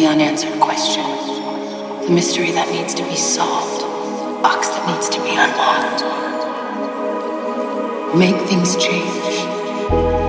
The unanswered question. The mystery that needs to be solved. the Box that needs to be unlocked. Make things change.